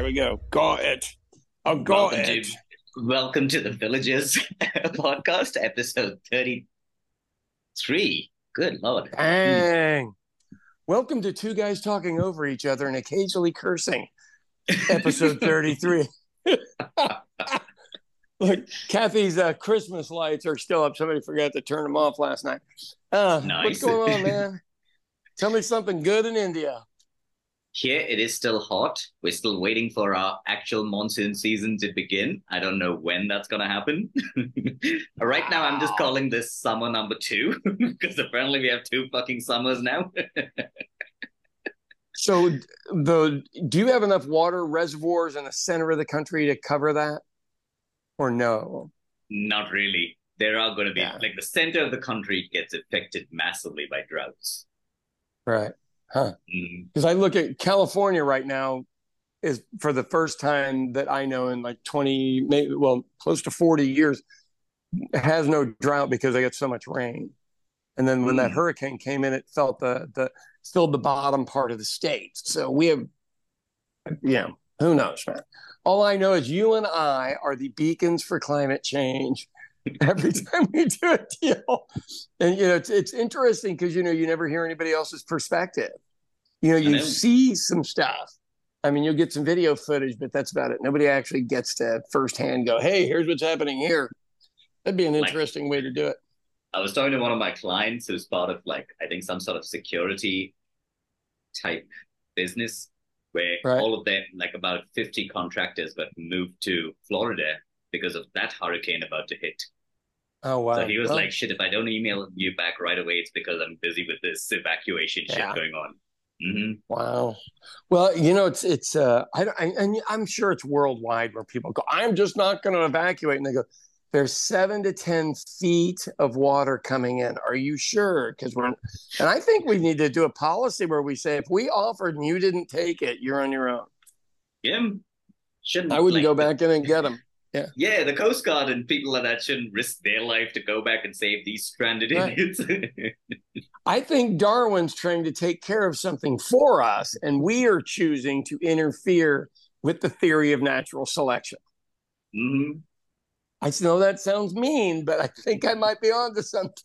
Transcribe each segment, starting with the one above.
There we go. Got it. I got welcome it. To, welcome to the Villagers podcast, episode 33. Good Lord. Dang. Welcome to two guys talking over each other and occasionally cursing. Episode 33. Look, Kathy's uh, Christmas lights are still up. Somebody forgot to turn them off last night. Uh, Nice. What's going on, man? Tell me something good in India. Here it is still hot. We're still waiting for our actual monsoon season to begin. I don't know when that's going to happen. right now, I'm just calling this summer number two because apparently we have two fucking summers now. So, the do you have enough water reservoirs in the center of the country to cover that, or no? Not really. There are going to be, Yeah. like, the center of the country gets affected massively by droughts. Right. Huh. Mm. Because I look at California right now is for the first time that I know in like 20, maybe, well, close to 40 years, has no drought because they get so much rain. And then when that Mm. hurricane came in, it felt the, the, filled the bottom part of the state. So we have, yeah, who knows, man. All I know is you and I are the beacons for climate change every time we do a deal. And you know, it's it's interesting because you know you never hear anybody else's perspective. You know, you know. see some stuff. I mean, you'll get some video footage, but that's about it. Nobody actually gets to firsthand go, "Hey, here's what's happening here." That'd be an interesting way to do it. I was talking to one of my clients who's part of like I think some sort of security type business where Right. all of them like about 50 contractors but moved to Florida because of that hurricane about to hit. Oh wow! So he was like, shit, if I don't email you back right away, it's because I'm busy with this evacuation Yeah. shit going on. Mm-hmm. Wow. Well, you know, it's it's uh, I, I and I'm sure it's worldwide where people go, I'm just not going to evacuate, and they go, there's seven to ten feet of water coming in. Are you sure? Because we're, and I think we need to do a policy where we say if we offered and you didn't take it, you're on your own. Yeah. Shouldn't I wouldn't like, go back in and get them. Yeah, Yeah, the Coast Guard and people like that shouldn't risk their life to go back and save these stranded Right. idiots. I think Darwin's trying to take care of something for us, and we are choosing to interfere with the theory of natural selection. hmm I know that sounds mean, but I think I might be onto something.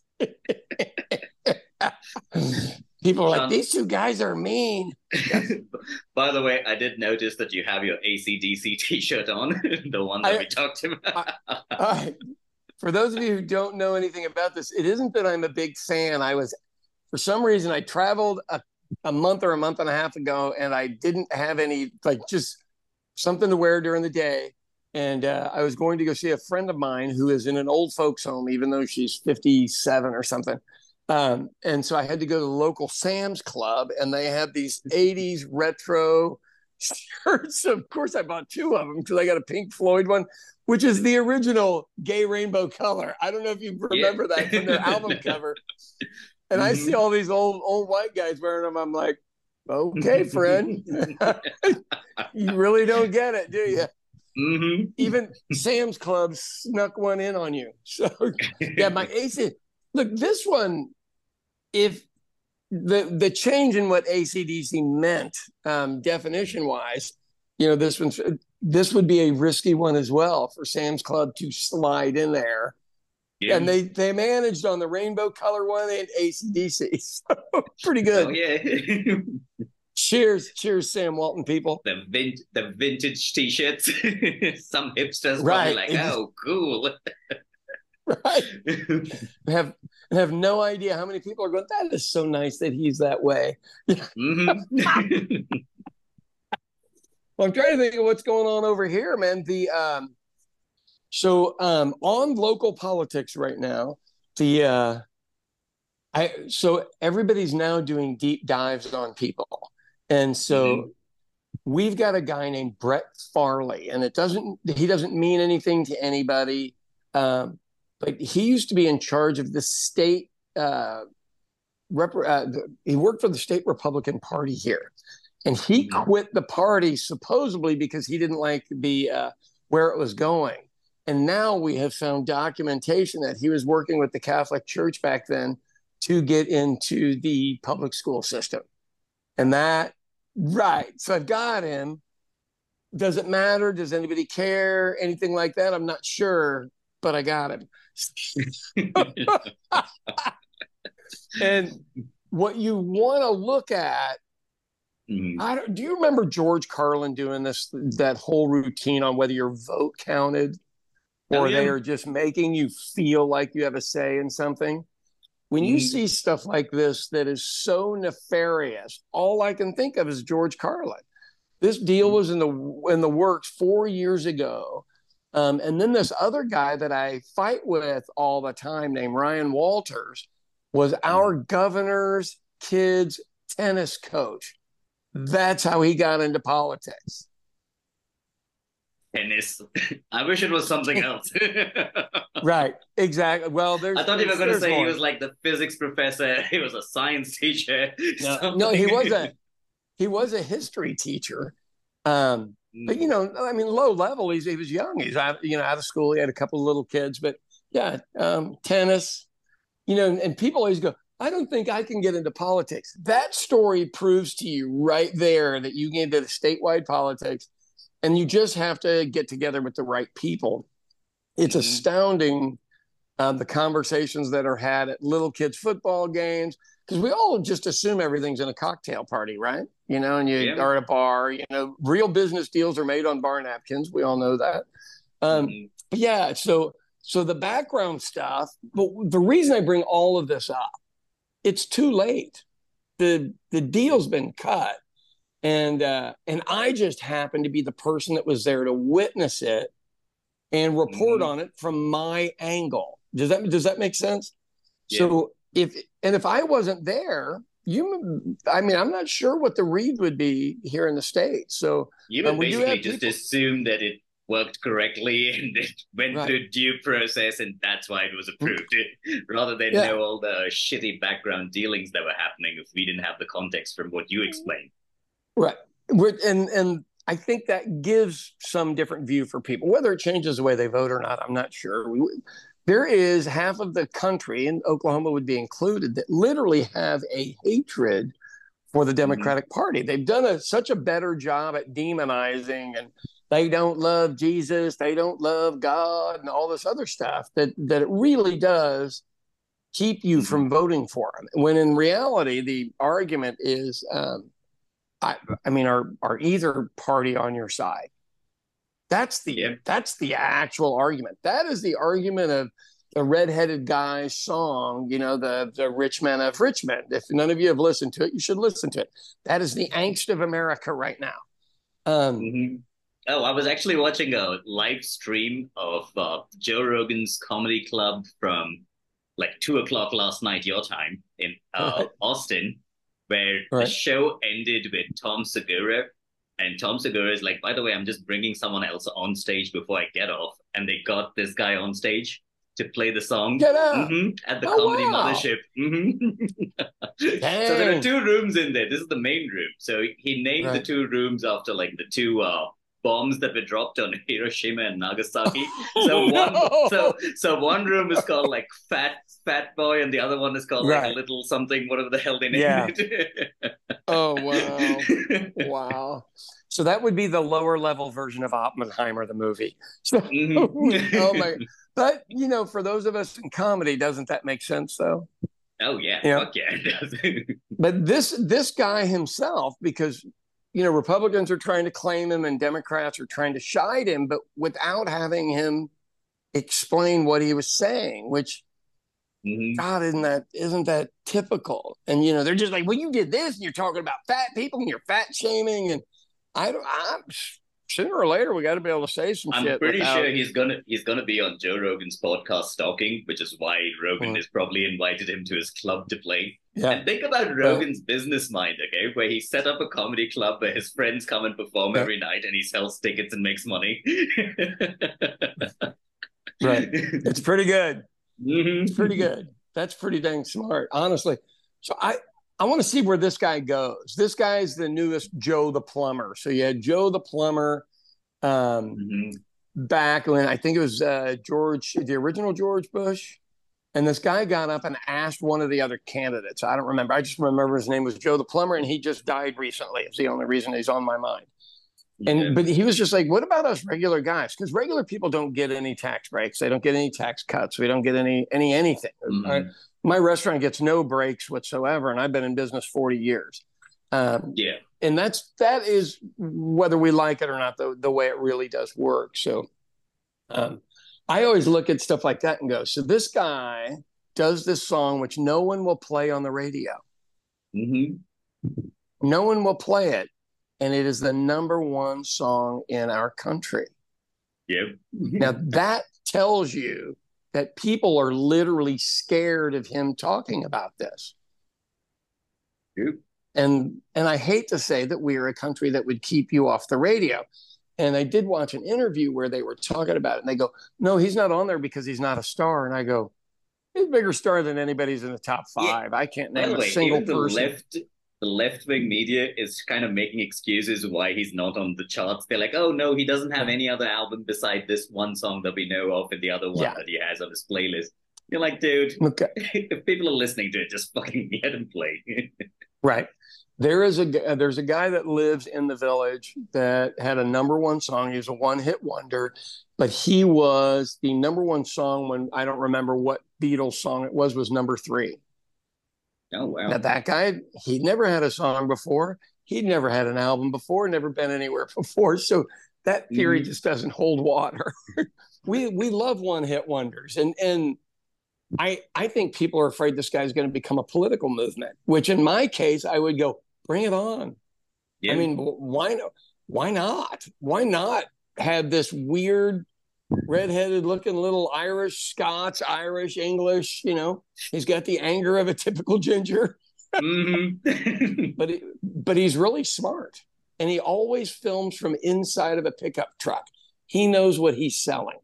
People are like, Sean- these two guys are mean. By the way, I did notice that you have your ACDC t-shirt on, the one that I- we talked about. All right. For those of you who don't know anything about this, it isn't that I'm a big fan. I was, for some reason, I traveled a, a month or a month and a half ago, and I didn't have any, like, just something to wear during the day. And uh, I was going to go see a friend of mine who is in an old folks' home, even though she's 57 or something. Um, and so I had to go to the local Sam's Club, and they had these 80s retro shirts. Of course, I bought two of them because I got a Pink Floyd one, which is the original gay rainbow color. I don't know if you remember that from their album cover. And I see all these old old white guys wearing them. I'm like, okay, friend, you really don't get it, do you? hmm Even Sam's Club snuck one in on you. So yeah, my AC. Look, this one, if the the change in what ACDC meant, um, definition wise, you know, this one's this would be a risky one as well for Sam's Club to slide in there. Yeah. And they they managed on the rainbow color one and ACDC. So pretty good. Oh, yeah. Cheers, cheers, Sam Walton people. the vin- the vintage t-shirts. Some hipsters Right. like, oh, cool. Right. have have no idea how many people are going, that is so nice that he's that way. Mhm. Well, I'm trying to think of what's going on over here, man. The um, so um, on local politics right now, the uh, I so everybody's now doing deep dives on people, and so Mhm. we've got a guy named Brett Farley, and it doesn't he doesn't mean anything to anybody, um, but he used to be in charge of the state. Uh, rep, uh, he worked for the state Republican Party here, and he Mhm. quit the party supposedly because he didn't like the uh, where it was going. And now we have found documentation that he was working with the Catholic Church back then to get into the public school system. And that, right. So I've got him. Does it matter? Does anybody care? Anything like that? I'm not sure, but I got him. and what you want to look at Mm-hmm. I don't, do you remember George Carlin doing this that whole routine on whether your vote counted or oh, yeah. they are just making you feel like you have a say in something? When you mm-hmm. see stuff like this that is so nefarious, all I can think of is George Carlin. This deal mm-hmm. was in the in the works four years ago. Um, and then this other guy that I fight with all the time, named Ryan Walters, was our mm-hmm. governor's kid's tennis coach. That's how he got into politics. Tennis. I wish it was something else. right. Exactly. Well, there's. I thought you were going to say he was like the physics professor. He was a science teacher. No, no he wasn't. He was a history teacher. Um, but you know, I mean, low level. He's he was young. He's out, you know, out of school. He had a couple of little kids, but yeah, um, tennis. You know, and people always go, I don't think I can get into politics. That story proves to you right there that you get into the statewide politics and you just have to get together with the right people. It's mm-hmm. astounding uh, the conversations that are had at little kids' football games because we all just assume everything's in a cocktail party, right? You know, and you yeah. are at a bar. You know, real business deals are made on bar napkins. We all know that. Um, mm-hmm. Yeah. So, so the background stuff. But the reason I bring all of this up it's too late. The the deal's been cut. And uh, and I just happened to be the person that was there to witness it and report mm-hmm. on it from my angle. Does that does that make sense? Yeah. So if and if I wasn't there, you I mean I'm not sure what the read would be here in the states. So you would basically just people, assume that it worked correctly and it went right. through due process and that's why it was mm-hmm. approved rather than yeah. know all the shitty background dealings that were happening if we didn't have the context from what you explained right and and i think that gives some different view for people whether it changes the way they vote or not i'm not sure we, there is half of the country and oklahoma would be included that literally have a hatred for the mm-hmm. democratic mm-hmm. party they've done a, such a better job at demonizing and they don't love Jesus, they don't love God, and all this other stuff that that it really does keep you from mm-hmm. voting for them. When in reality, the argument is, um, I, I mean, are are either party on your side? That's the yeah. that's the actual argument. That is the argument of the redheaded guy's song, you know, the the rich man of Richmond. If none of you have listened to it, you should listen to it. That is the angst of America right now. Um, mm-hmm. Oh, I was actually watching a live stream of uh, Joe Rogan's comedy club from like two o'clock last night, your time in uh, Austin, where right. the show ended with Tom Segura. And Tom Segura is like, by the way, I'm just bringing someone else on stage before I get off. And they got this guy on stage to play the song mm-hmm, at the oh, comedy wow. mothership. Mm-hmm. so there are two rooms in there. This is the main room. So he named right. the two rooms after like the two uh, bombs that were dropped on Hiroshima and Nagasaki. Oh, so one no. so so one room is called like Fat Fat Boy, and the other one is called right. like little something, whatever the hell they named yeah. it. oh wow, wow. So that would be the lower level version of Oppenheimer, the movie. So, mm-hmm. oh my! But you know, for those of us in comedy, doesn't that make sense though? Oh yeah, you know? yeah, but this this guy himself, because you know, Republicans are trying to claim him and Democrats are trying to shide him, but without having him explain what he was saying, which mm-hmm. God, isn't that isn't that typical? And you know, they're just like, well, you did this, and you're talking about fat people, and you're fat shaming, and I don't. I'm sooner or later we got to be able to say some I'm shit. pretty without... sure he's gonna he's gonna be on Joe Rogan's podcast stalking, which is why Rogan mm. has probably invited him to his club to play. Yeah. And think about Rogan's business mind, okay, where he set up a comedy club where his friends come and perform yeah. every night and he sells tickets and makes money. right. It's pretty good. Mm-hmm. It's pretty good. That's pretty dang smart, honestly. So I I want to see where this guy goes. This guy is the newest Joe the plumber. So you had Joe the plumber um, mm-hmm. back when I think it was uh, George, the original George Bush. And this guy got up and asked one of the other candidates. I don't remember. I just remember his name was Joe the plumber, and he just died recently. It's the only reason he's on my mind. And but he was just like, what about us regular guys? Because regular people don't get any tax breaks. They don't get any tax cuts. We don't get any any anything. Mhm. Our- my restaurant gets no breaks whatsoever, and I've been in business 40 years. Um, Yeah. and that's that is whether we like it or not, the the way it really does work. So um, I always look at stuff like that and go, so this guy does this song which no one will play on the radio. hmm No one will play it, and it is the number one song in our country. Yep. Now that tells you that people are literally scared of him talking about this. Yep. And and I hate to say that we are a country that would keep you off the radio. And I did watch an interview where they were talking about it, and they go, "No, he's not on there because he's not a star." And I go, "He's a bigger star than anybody's in the top Yeah. five. I can't name a single even the person." left the left wing media is kind of making excuses why he's not on the charts. They're like, oh no, he doesn't have any other album beside this one song that we know of and the other one Yeah. that he has on his playlist. You're like, dude, Okay. Uh, if people are listening to it, just fucking let him play. Right. There is a uh, there's a guy that lives in the village that had a number one song. He was a one hit wonder, but he was the number one song when I don't remember what Beatles song it was was number three. Oh wow. Now that guy, he'd never had a song before. He'd never had an album before. Never been anywhere before. So that theory Mhm. just doesn't hold water. we we love one hit wonders, and and I I think people are afraid this guy's going to become a political movement. Which in my case, I would go bring it on. Yeah. I mean, why not? Why not? Why not have this weird, redheaded looking little Irish, Scots, Irish, English? You know, he's got the anger of a typical ginger, Mhm. but he, but he's really smart, and he always films from inside of a pickup truck. He knows what he's selling.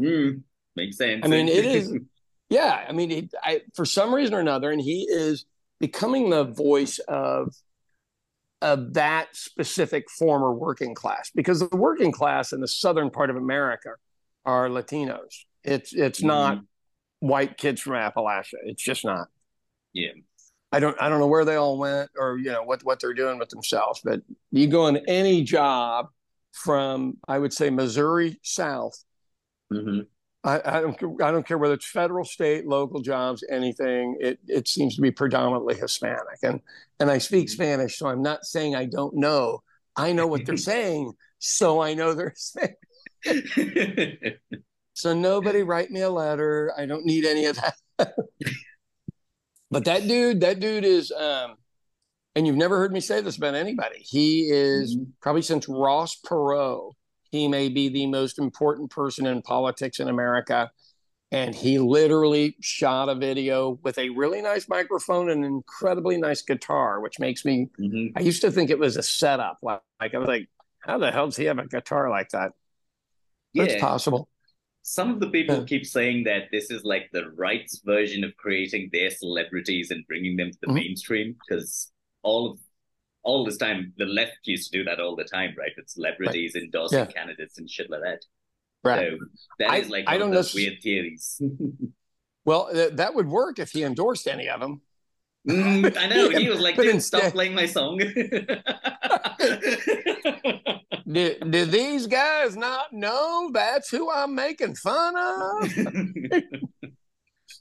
Mm, makes sense. I mean, it is. Yeah, I mean, he, I for some reason or another, and he is becoming the voice of of that specific former working class because the working class in the southern part of America are Latinos. It's it's not white kids from Appalachia. It's just not. Yeah. I don't I don't know where they all went or you know what what they're doing with themselves, but you go in any job from I would say Missouri south hmm I, I don't I don't care whether it's federal, state, local jobs, anything. It it seems to be predominantly Hispanic, and and I speak Spanish, so I'm not saying I don't know. I know what they're saying, so I know they're saying. So nobody write me a letter. I don't need any of that. but that dude, that dude is, um, and you've never heard me say this about anybody. He is Mhm. probably since Ross Perot. He may be the most important person in politics in America. And he literally shot a video with a really nice microphone and an incredibly nice guitar, which makes me. Mhm. I used to think it was a setup. Like, like I was like, how the hell does he have a guitar like that? Yeah. possible. Some of the people keep saying that this is like the right's version of creating their celebrities and bringing them to the Mhm. mainstream because all of all this time the left used to do that all the time, right? With celebrities endorsing Yeah. candidates and shit like that. Right. So that I- is like I one don't of those know- weird theories. Well, th- that would work if he endorsed any of them. Mm, I know. He was like, dude, instead- stop playing my song. Do, do these guys not know that's who I'm making fun of?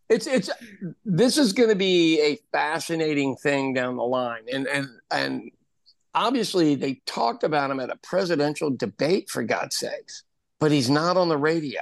It's it's this is going to be a fascinating thing down the line, and and and obviously they talked about him at a presidential debate for God's sakes, but he's not on the radio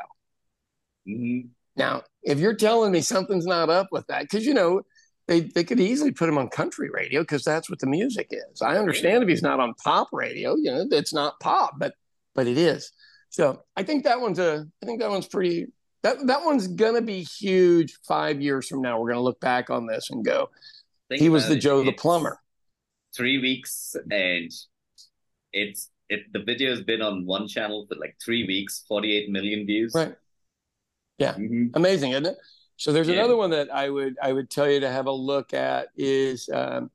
Mhm. now. If you're telling me something's not up with that, because you know they they could easily put him on country radio because that's what the music is. I understand if he's not on pop radio, you know, it's not pop, but but it is. So I think that one's a I think that one's pretty that that one's gonna be huge five years from now. We're gonna look back on this and go, Think he was the it. Joe the plumber. Three weeks, and it's it. The video's been on one channel for like three weeks, forty-eight million views. Right. Yeah. Mhm. Amazing, isn't it? So there's Yeah. another one that I would I would tell you to have a look at is um,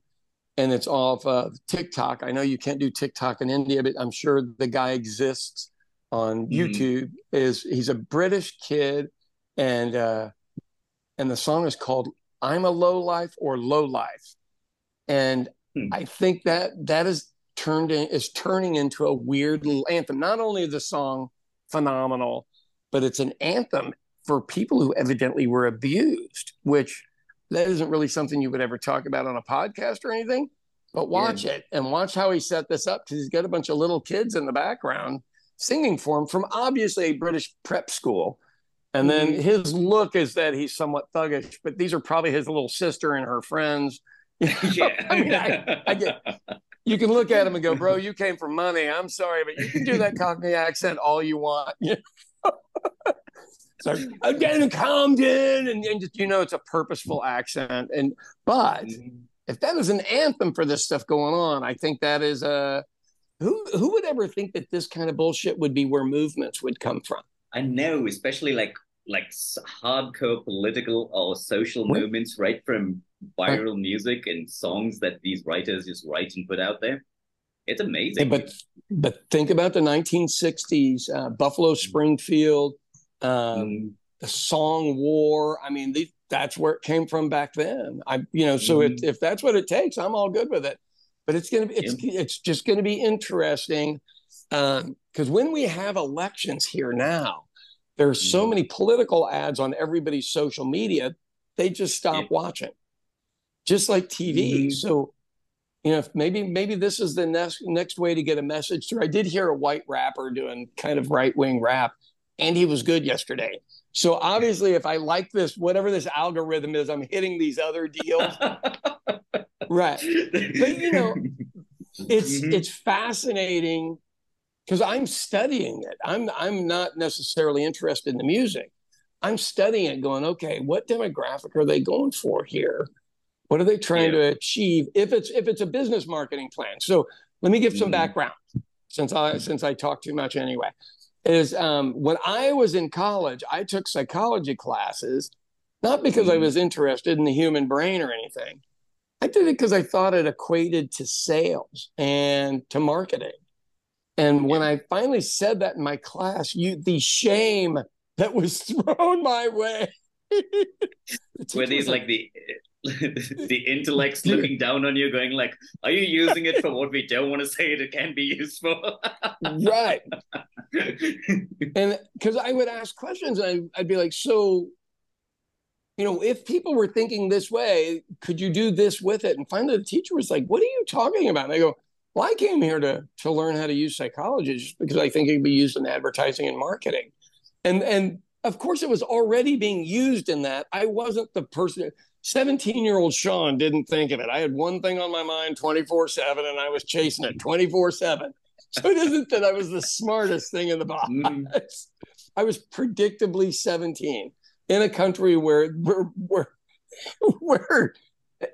and it's off of TikTok. I know you can't do TikTok in India, but I'm sure the guy exists on Mhm. YouTube. Is he's a British kid, and uh, and the song is called "I'm a Low Life" or "Low Life," and Hmm. I think that that is turned in, is turning into a weird little anthem. Not only is the song phenomenal, but it's an anthem for people who evidently were abused, which that isn't really something you would ever talk about on a podcast or anything. But watch yeah. it and watch how he set this up because he's got a bunch of little kids in the background singing for him from obviously a British prep school. And then mm-hmm. his look is that he's somewhat thuggish, but these are probably his little sister and her friends. Yeah. I mean, I, I get, you can look at him and go, bro, you came for money. I'm sorry, but you can do that Cockney accent all you want. so I'm down Camden, and, and just, you know, it's a purposeful accent. And but mm-hmm. if that is an anthem for this stuff going on, I think that is a who who would ever think that this kind of bullshit would be where movements would come from? I know, especially like like hardcore political or social movements, right from viral music and songs that these writers just write and put out there. It's amazing. But but think about the 1960s, uh, Buffalo mm. Springfield, um, mm. the song War. I mean, that's where it came from back then. I you know, so mm. it, if that's what it takes, I'm all good with it but it's gonna be it's yeah. it's just gonna be interesting because um, when we have elections here now, there's mm-hmm. so many political ads on everybody's social media, they just stop yeah. watching, just like TV. Mm-hmm. So you know, maybe maybe this is the next next way to get a message through. I did hear a white rapper doing kind of right wing rap, and he was good yesterday. So obviously, if I like this, whatever this algorithm is, I'm hitting these other deals. right but you know it's mm-hmm. it's fascinating because i'm studying it i'm i'm not necessarily interested in the music i'm studying it going okay what demographic are they going for here what are they trying yeah. to achieve if it's if it's a business marketing plan so let me give some mm-hmm. background since i since i talk too much anyway is um, when i was in college i took psychology classes not because mm-hmm. i was interested in the human brain or anything I did it because I thought it equated to sales and to marketing. And when I finally said that in my class, you the shame that was thrown my way. Were these like, like the the intellects looking down on you, going like, "Are you using it for what we don't want to say it can be used for?" right. and because I would ask questions, and I'd, I'd be like, "So, you know, if people were thinking this way, could you do this with it? And finally, the teacher was like, "What are you talking about?" And I go, "Well, I came here to to learn how to use psychology just because I think it could be used in advertising and marketing." And and of course, it was already being used in that. I wasn't the person. 17 year old Sean didn't think of it. I had one thing on my mind 24 7 and I was chasing it 24 7. So it isn't that I was the smartest thing in the box. Mm. I was predictably 17 in a country where where where, where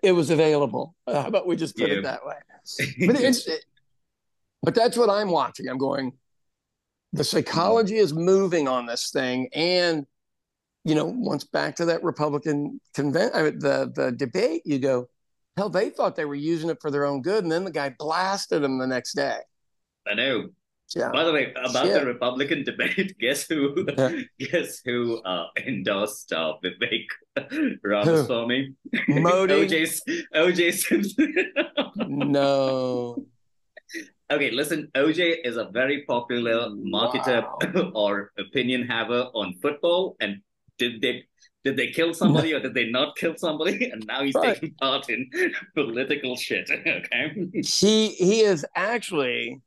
it was available. Uh, how about we just put yeah. it that way? But it's it, but that's what I'm watching. I'm going. The psychology is moving on this thing, and you know, once back to that Republican convent, I mean, the the debate, you go, hell, they thought they were using it for their own good, and then the guy blasted them the next day. I know. Yeah. By the way, about the Republican debate, guess who? Yeah. Guess who uh, endorsed uh, Vivek Ramaswamy? Modi. OJ, OJ Simpson. no. Okay, listen. OJ is a very popular marketer wow. or opinion haver on football, and did they did they kill somebody or did they not kill somebody? And now he's right. taking part in political shit. Okay. He he is actually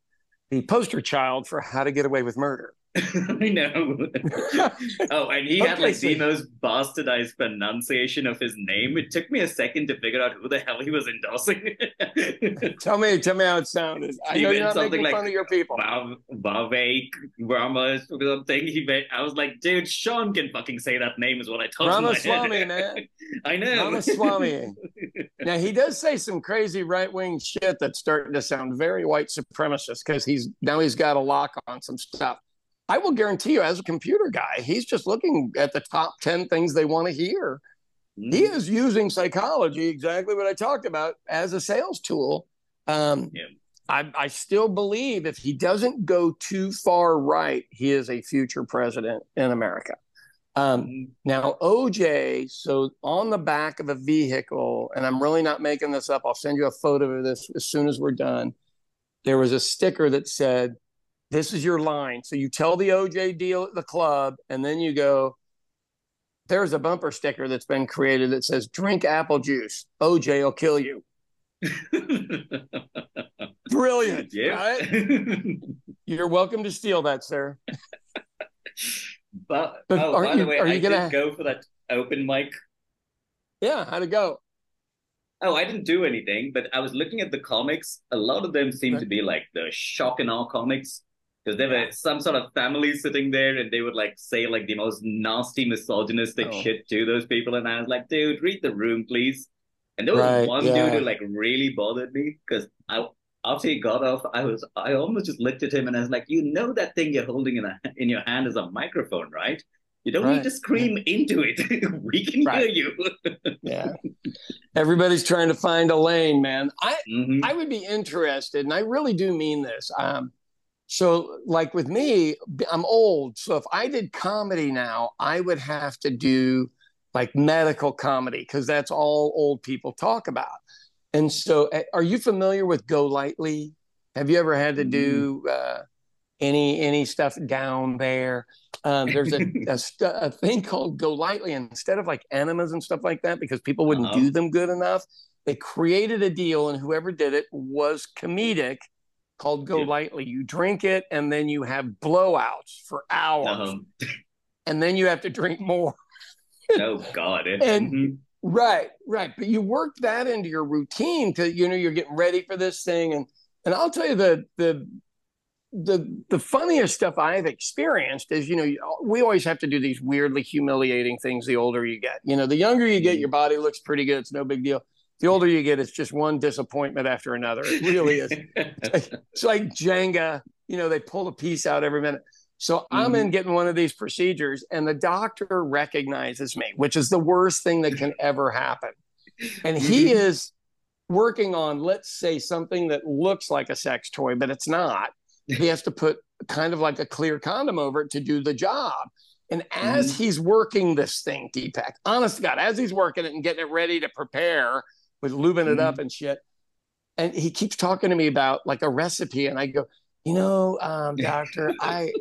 the poster child for how to get away with murder. I know. oh, and he okay, had like so... the most bastardized pronunciation of his name. It took me a second to figure out who the hell he was endorsing. tell me, tell me how it sounded. I he know you're not making like, fun of your people. Vivek Rama or something. He made, I was like, dude, Sean can fucking say that name is what I told him. Ramaswamy, man. I know. Ramaswamy. now he does say some crazy right wing shit that's starting to sound very white supremacist because he's now he's got a lock on some stuff. I will guarantee you, as a computer guy, he's just looking at the top 10 things they want to hear. He is using psychology, exactly what I talked about, as a sales tool. Um, yeah. I, I, still believe if he doesn't go too far right, he is a future president in America. Um, mm. Now, OJ, so on the back of a vehicle, and I'm really not making this up, I'll send you a photo of this as soon as we're done there was a sticker that said, This is your line. So you tell the OJ deal at the club, and then you go, There's a bumper sticker that's been created that says, Drink apple juice. OJ will kill you. Brilliant. Yeah. Right? You're welcome to steal that, sir. But, but oh, by you, the way, I gonna... did go for that open mic. Yeah, how'd it go? Oh, I didn't do anything, but I was looking at the comics. A lot of them seem to be like the shock and awe comics because there were some sort of family sitting there and they would like say like the most nasty misogynistic oh. shit to those people. And I was like, dude, read the room, please. And there was right, one yeah. dude who like really bothered me because I after he got off, I was I almost just looked at him and I was like, you know that thing you're holding in a in your hand is a microphone, right? You don't right. need to scream yeah. into it. we can right. hear you. yeah. Everybody's trying to find a lane, man. I mm-hmm. I would be interested, and I really do mean this. Um, so like with me, I'm old. So if I did comedy now, I would have to do like medical comedy because that's all old people talk about. And so, eh, are you familiar with GoLYTELY? Have you ever had to do mm-hmm. uh, any any stuff down there. Um, there's a, a, a, thing called GoLYTELY, and instead of like enemas and stuff like that, because people wouldn't uh-huh. do them good enough, they created a deal, and whoever did it was comedic, called Go yeah. Lightly. You drink it, and then you have blowouts for hours, uh-huh. and then you have to drink more. oh God! and mm-hmm. right, right, but you work that into your routine to you know you're getting ready for this thing, and and I'll tell you the the the the funniest stuff I've experienced is, you know, we always have to do these weirdly humiliating things the older you get. You know, the younger you get, mm-hmm. your body looks pretty good. It's no big deal. The older you get, it's just one disappointment after another. It really is. it's like Jenga. You know, they pull a piece out every minute. So mm-hmm. I'm in getting one of these procedures, and the doctor recognizes me, which is the worst thing that can ever happen. And he mm-hmm. is working on, let's say, something that looks like a sex toy, but it's not he has to put kind of like a clear condom over it to do the job. And as mm-hmm. he's working this thing, Deepak, honest to God, as he's working it and getting it ready to prepare with lubing mm-hmm. it up mm-hmm. and shit, and he keeps talking to me about like a recipe, and I go, you know, um, doctor, I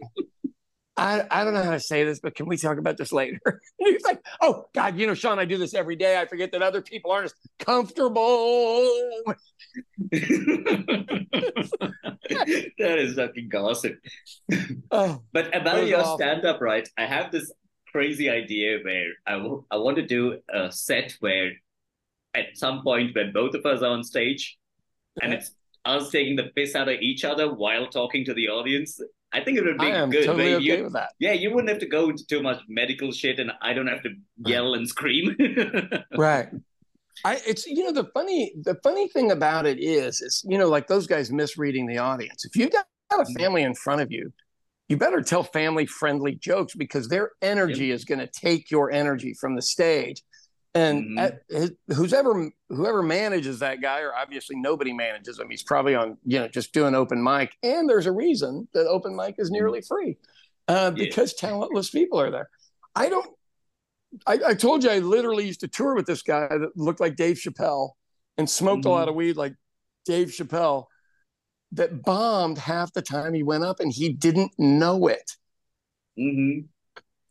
I, I don't know how to say this, but can we talk about this later? he's like, oh God, you know, Sean, I do this every day. I forget that other people aren't as comfortable. that is fucking gossip. Oh, but about your stand-up, right? I have this crazy idea where I, w- I want to do a set where at some point when both of us are on stage and it's us taking the piss out of each other while talking to the audience I think it would be good. Totally okay you, with that. Yeah, you wouldn't have to go into too much medical shit, and I don't have to yell and scream. right. I it's you know the funny the funny thing about it is is you know like those guys misreading the audience. If you've got a mm-hmm. family in front of you, you better tell family friendly jokes because their energy is going to take your energy from the stage and mm-hmm. whoever whoever manages that guy, or obviously nobody manages him, he's probably on you know just doing open mic. And there's a reason that open mic is mm-hmm. nearly free, uh, because yeah. talentless people are there. I don't. I, I, told you I literally used to tour with this guy that looked like Dave Chappelle and smoked mm-hmm. a lot mm-hmm. of weed like Dave Chappelle. That bombed half the time he went up, and he didn't know it. Mm-hmm.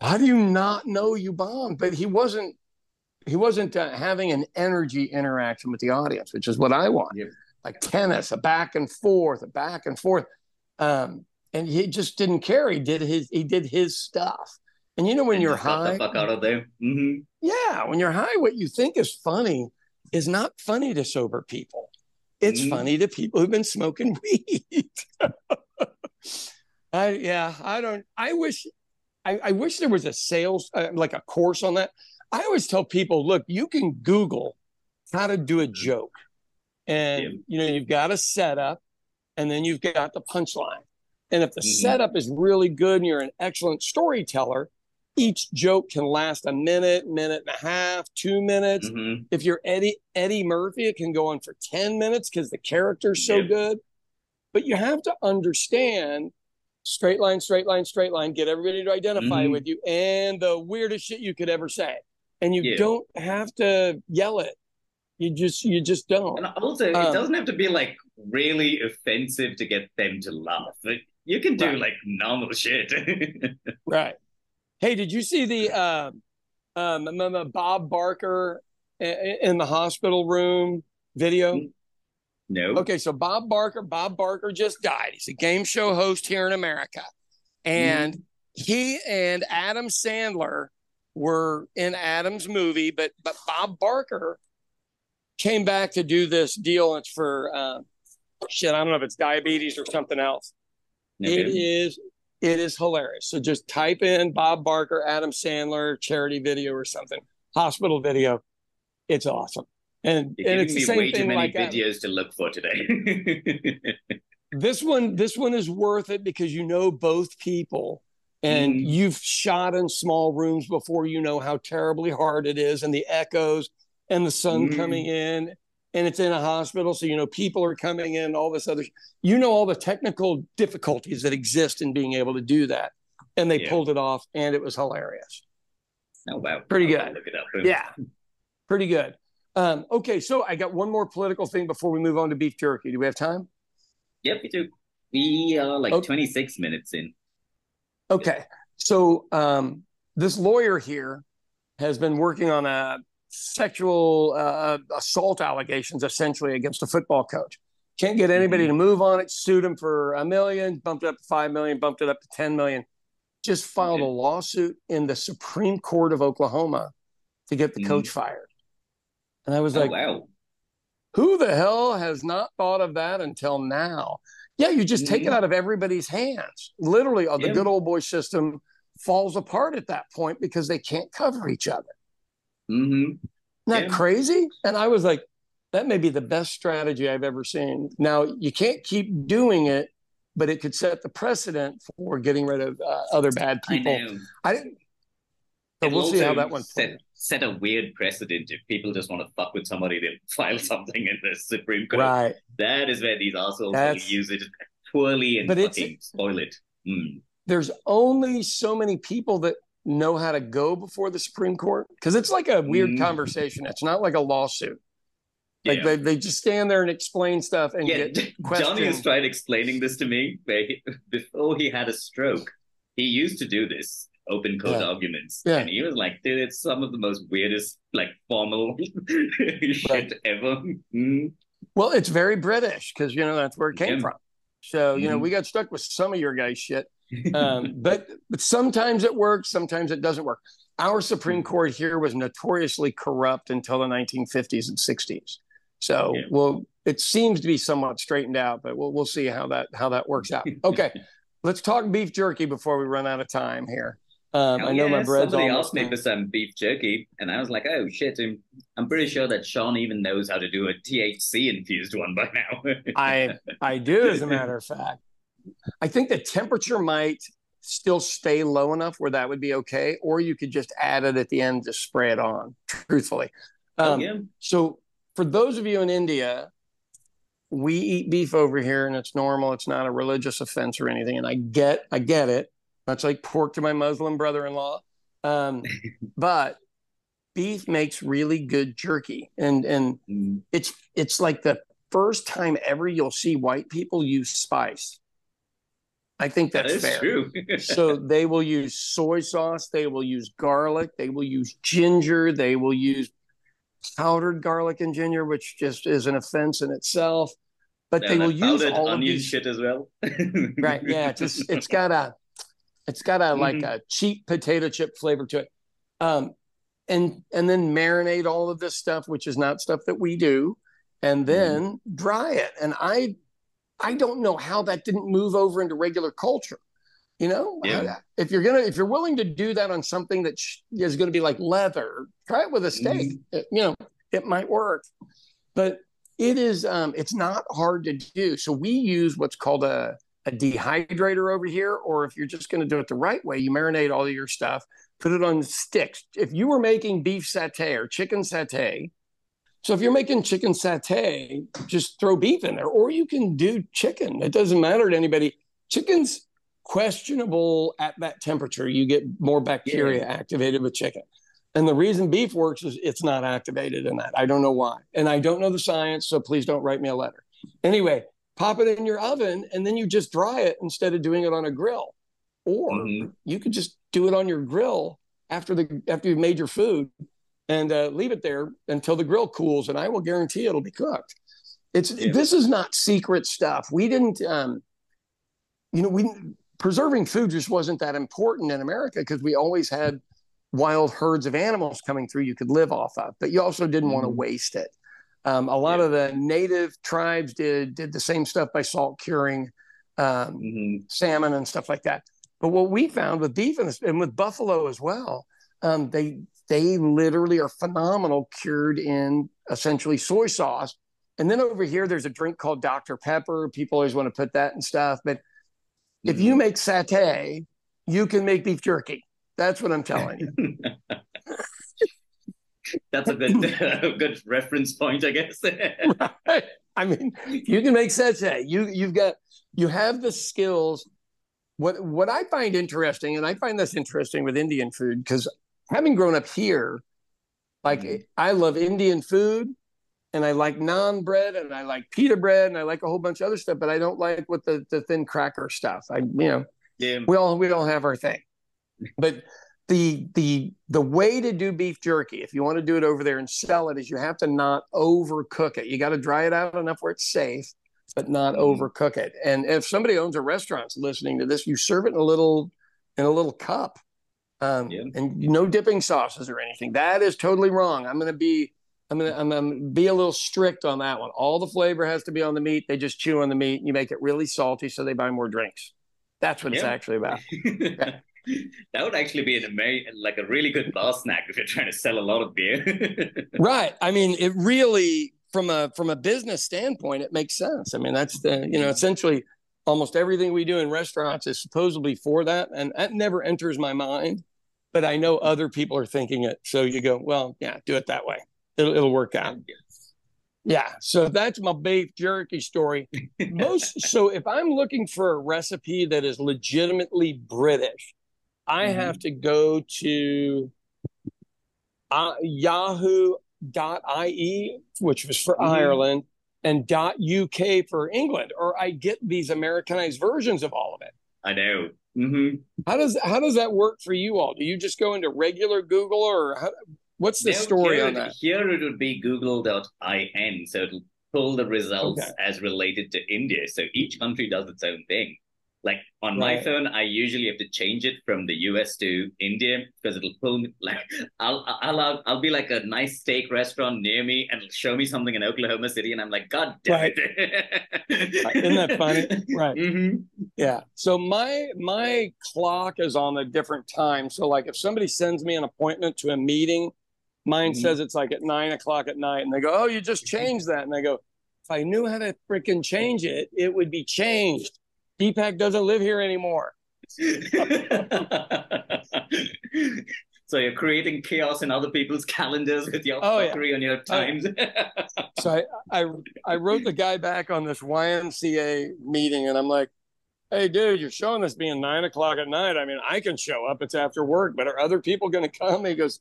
How do you not know you bombed? But he wasn't he wasn't uh, having an energy interaction with the audience, which is what I want. Yeah. Like tennis, a back and forth, a back and forth. Um, and he just didn't care. He did his he did his stuff. And you know when and you're high, the fuck out of there. Mm-hmm. Yeah, when you're high, what you think is funny is not funny to sober people. It's mm-hmm. funny to people who've been smoking weed. I yeah, I don't. I wish, I, I wish there was a sales uh, like a course on that. I always tell people, look, you can Google how to do a joke. And yeah. you know, you've got a setup and then you've got the punchline. And if the mm-hmm. setup is really good and you're an excellent storyteller, each joke can last a minute, minute and a half, two minutes. Mm-hmm. If you're Eddie Eddie Murphy, it can go on for 10 minutes because the character's so yeah. good. But you have to understand straight line, straight line, straight line, get everybody to identify mm-hmm. with you, and the weirdest shit you could ever say and you yeah. don't have to yell it. You just you just don't. And also, um, it doesn't have to be like really offensive to get them to laugh. You can do right. like normal shit. right. Hey, did you see the uh, um, Bob Barker in the hospital room video? No. Okay, so Bob Barker, Bob Barker just died. He's a game show host here in America. And mm. he and Adam Sandler were in Adam's movie, but but Bob Barker came back to do this deal. It's for uh, shit. I don't know if it's diabetes or something else. Okay. It is it is hilarious. So just type in Bob Barker, Adam Sandler charity video or something, hospital video. It's awesome. And, You're and it's the same way too many like videos to look for today. this one, this one is worth it because you know both people and mm. you've shot in small rooms before you know how terribly hard it is and the echoes and the sun mm. coming in and it's in a hospital so you know people are coming in all this other you know all the technical difficulties that exist in being able to do that. And they yeah. pulled it off and it was hilarious. Oh wow. Pretty good. yeah. Pretty good. Um, okay so i got one more political thing before we move on to beef jerky. Do we have time? Yep we do. We are like okay. 26 minutes in okay so um, this lawyer here has been working on a sexual uh, assault allegations essentially against a football coach. Can't get anybody mm-hmm. to move on it. Sued him for a million, bumped it up to five million, bumped it up to ten million. Just filed a lawsuit in the Supreme Court of Oklahoma to get the mm-hmm. coach fired. And I was oh, like, wow. who the hell has not thought of that until now? Yeah, you just take it out of everybody's hands. Literally, uh, the good old boy system falls apart at that point because they can't cover each other. Mm-hmm. Isn't that yeah. crazy? And I was like, that may be the best strategy I've ever seen. Now, you can't keep doing it, but it could set the precedent for getting rid of uh, other bad people. I. I didn't. So we'll see how that one set, set a weird precedent if people just want to fuck with somebody to file something in the Supreme Court. Right. That is where these assholes use it poorly and but fucking spoil it. Mm. There's only so many people that know how to go before the Supreme Court? Because it's like a weird mm. conversation. It's not like a lawsuit. Like yeah. they, they just stand there and explain stuff and yeah, get questions. Johnny has tried explaining this to me he, before he had a stroke. He used to do this open court yeah. arguments. Yeah. And he was like, dude, it's some of the most weirdest, like formal shit right. ever. Mm. Well, it's very British because you know that's where it came yeah. from. So, you mm know, mm-hmm. we got stuck with some of your guys' shit um, but but sometimes it works, sometimes it doesn't work. Our Supreme hmm. Court here was notoriously corrupt until the 1950s and 60s. So yeah. well, it seems to be somewhat straightened out, but we'll we'll see how that how that works out. Okay, let's talk beef jerky before we run out of time here. Um, I know yeah, my bread's somebody asked me for some beef jerky, and I was like, "Oh shit!" I'm, I'm pretty sure that Sean even knows how to do a THC infused one by now. I I do, as a matter of fact. I think the temperature might still stay low enough where that would be okay, or you could just add it at the end to spray it on. Truthfully, oh, um, oh, yeah. so for those of you in India, we eat beef over here, and it's normal. It's not a religious offense or anything, and I get, I get it. That's like pork to my Muslim brother-in-law, um, but beef makes really good jerky, and and mm. it's it's like the first time ever you'll see white people use spice I think that's that fair. True. so they will use soy sauce, they will use garlic, they will use ginger, they will use powdered garlic and ginger, which just is an offense in itself. But yeah, they will use all of these shit as well. right? Yeah, it's just, it's got a it's got a mm-hmm. like a cheap potato chip flavor to it. Um, and and then marinate all of this stuff, which is not stuff that we do, and then mm-hmm. dry it. And I I don't know how that didn't move over into regular culture. You know, yeah. if you're gonna if you're willing to do that on something that is going to be like leather, try it with a steak. Mm. It, you know, it might work, but it is um, it's not hard to do. So we use what's called a a dehydrator over here, or if you're just going to do it the right way, you marinate all of your stuff, put it on sticks. If you were making beef satay or chicken satay, so if you're making chicken satay, just throw beef in there, or you can do chicken. It doesn't matter to anybody. Chicken's questionable at that temperature. You get more bacteria yeah. activated with chicken. And the reason beef works is it's not activated in that. I don't know why. And I don't know the science, so please don't write me a letter. anyway, pop it in your oven and then you just dry it instead of doing it on a grill. Or mm-hmm. you could just do it on your grill after the after you've made your food and uh, leave it there until the grill cools and I will guarantee it'll be cooked. It's yeah. this is not secret stuff. We didn't um you know, we preserving food just wasn't that important in America because we always had wild herds of animals coming through you could live off of, but you also didn't mm-hmm. want to waste it. Um, a lot yeah. of the native tribes did did the same stuff by salt curing um, mm-hmm. salmon and stuff like that. But what we found with beef and, and with buffalo as well, um, they they literally are phenomenal cured in essentially soy sauce. And then over here, there's a drink called Dr. Pepper. People always want to put that and stuff. But mm-hmm. if you mm-hmm. make satay, you can make beef jerky. That's what I'm telling you. That's a good good reference point, I guess. right. I mean, you can make satay. You you've got you have the skills. What what I find interesting, and I find this interesting with Indian food, because having grown up here, like mm-hmm. I love Indian food, and I like naan bread, and I like pita bread, and I like a whole bunch of other stuff, but I don't like with the the thin cracker stuff. I you know, yeah. we all we all have our thing, but the the the way to do beef jerky if you want to do it over there and sell it is you have to not overcook it you got to dry it out enough where it's safe but not mm-hmm. overcook it and if somebody owns a restaurant listening to this you serve it in a little in a little cup um, yeah. and no dipping sauces or anything that is totally wrong i'm going to be I'm gonna, I'm gonna be a little strict on that one. All the flavor has to be on the meat. They just chew on the meat. And you make it really salty, so they buy more drinks. That's what yeah. it's actually about. yeah that would actually be an amazing, like a really good bar snack if you're trying to sell a lot of beer. right. I mean, it really, from a from a business standpoint, it makes sense. I mean, that's the you know essentially almost everything we do in restaurants is supposedly for that, and that never enters my mind. But I know other people are thinking it, so you go, well, yeah, do it that way. It'll it'll work out. Yeah, so that's my beef jerky story. Most so if I'm looking for a recipe that is legitimately British, I mm-hmm. have to go to uh, yahoo.ie, which was for mm-hmm. Ireland, and .uk for England, or I get these Americanized versions of all of it. I know. Mm-hmm. How does how does that work for you all? Do you just go into regular Google, or how, what's the story here, on that? Here it would be google.in, so it'll pull the results okay. as related to India. So each country does its own thing. Like on right. my phone, I usually have to change it from the US to India because it'll pull me like I'll I'll I'll, be like a nice steak restaurant near me and it'll show me something in Oklahoma City and I'm like, God damn right. it. Isn't that funny? Right. Mm-hmm. Yeah. So my my clock is on a different time. So like if somebody sends me an appointment to a meeting, mine mm-hmm. says it's like at nine o'clock at night, and they go, Oh, you just changed that. And I go, if I knew how to freaking change it, it would be changed. Deepak doesn't live here anymore. so you're creating chaos in other people's calendars with your oh, fuckery yeah. on your times. so I, I I wrote the guy back on this YMCA meeting, and I'm like, "Hey, dude, you're showing this being nine o'clock at night. I mean, I can show up. It's after work, but are other people going to come?" He goes,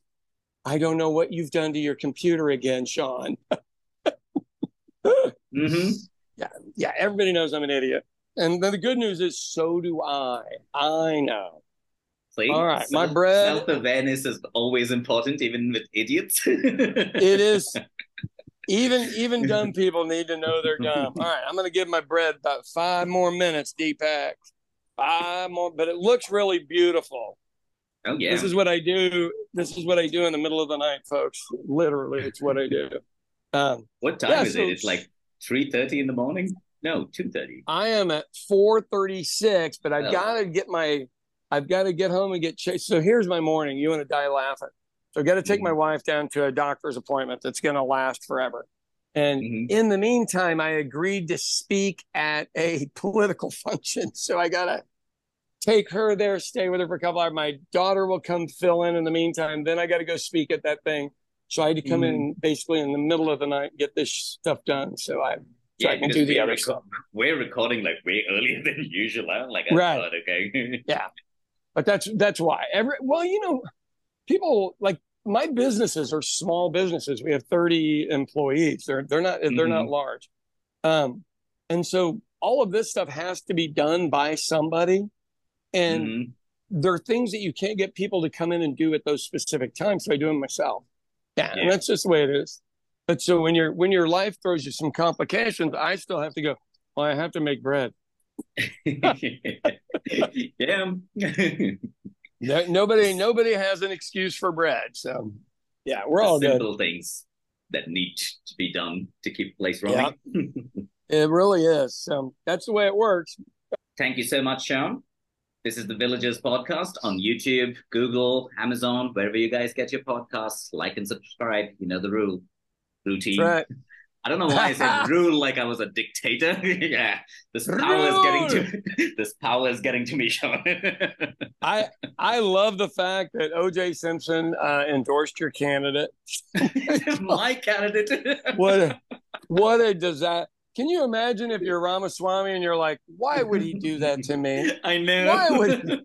"I don't know what you've done to your computer again, Sean." mm-hmm. Yeah, yeah. Everybody knows I'm an idiot. And then the good news is, so do I. I know. See, All right, my bread. Self awareness is always important, even with idiots. it is. Even even dumb people need to know they're dumb. All right, I'm going to give my bread about five more minutes, Deepak. Five more, but it looks really beautiful. Oh yeah. This is what I do. This is what I do in the middle of the night, folks. Literally, it's what I do. Um, what time yeah, is so, it? It's like three thirty in the morning. No, two thirty. I am at four thirty six, but I've oh. got to get my, I've got to get home and get chased. So here's my morning. You want to die laughing? So I've got to take mm-hmm. my wife down to a doctor's appointment that's going to last forever. And mm-hmm. in the meantime, I agreed to speak at a political function. So I got to take her there, stay with her for a couple hours. My daughter will come fill in in the meantime. Then I got to go speak at that thing. So I had to come mm-hmm. in basically in the middle of the night, get this stuff done. So I so yeah, I can do the other rec- stuff. We're recording like way earlier than usual. I'm like, right. Thought, okay. yeah. But that's that's why. Every well, you know, people like my businesses are small businesses. We have 30 employees. They're they're not mm-hmm. they're not mm-hmm. large. Um, And so all of this stuff has to be done by somebody. And mm-hmm. there are things that you can't get people to come in and do at those specific times. So I do them myself. Yeah, yeah. And that's just the way it is. But so when your when your life throws you some complications, I still have to go, well, I have to make bread. yeah. nobody nobody has an excuse for bread. So yeah, we're the all simple good. things that need to be done to keep place running. Yeah. it really is. So that's the way it works. Thank you so much, Sean. This is the Villagers Podcast on YouTube, Google, Amazon, wherever you guys get your podcasts. Like and subscribe. You know the rule. Routine. Right. I don't know why I said rule like I was a dictator. yeah, this power rule. is getting to this power is getting to me, Sean. I I love the fact that OJ Simpson uh, endorsed your candidate. My candidate. what a, what a disaster! Can you imagine if you're Ramaswamy and you're like, why would he do that to me? I know. Why would?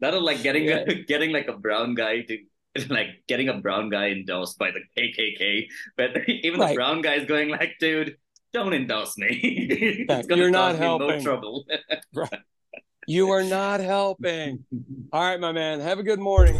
That'll like getting yeah. a, getting like a brown guy to like getting a brown guy endorsed by the KKK, but even right. the brown guy is going like, dude, don't endorse me. You're not helping. trouble. right. You are not helping. All right, my man. Have a good morning.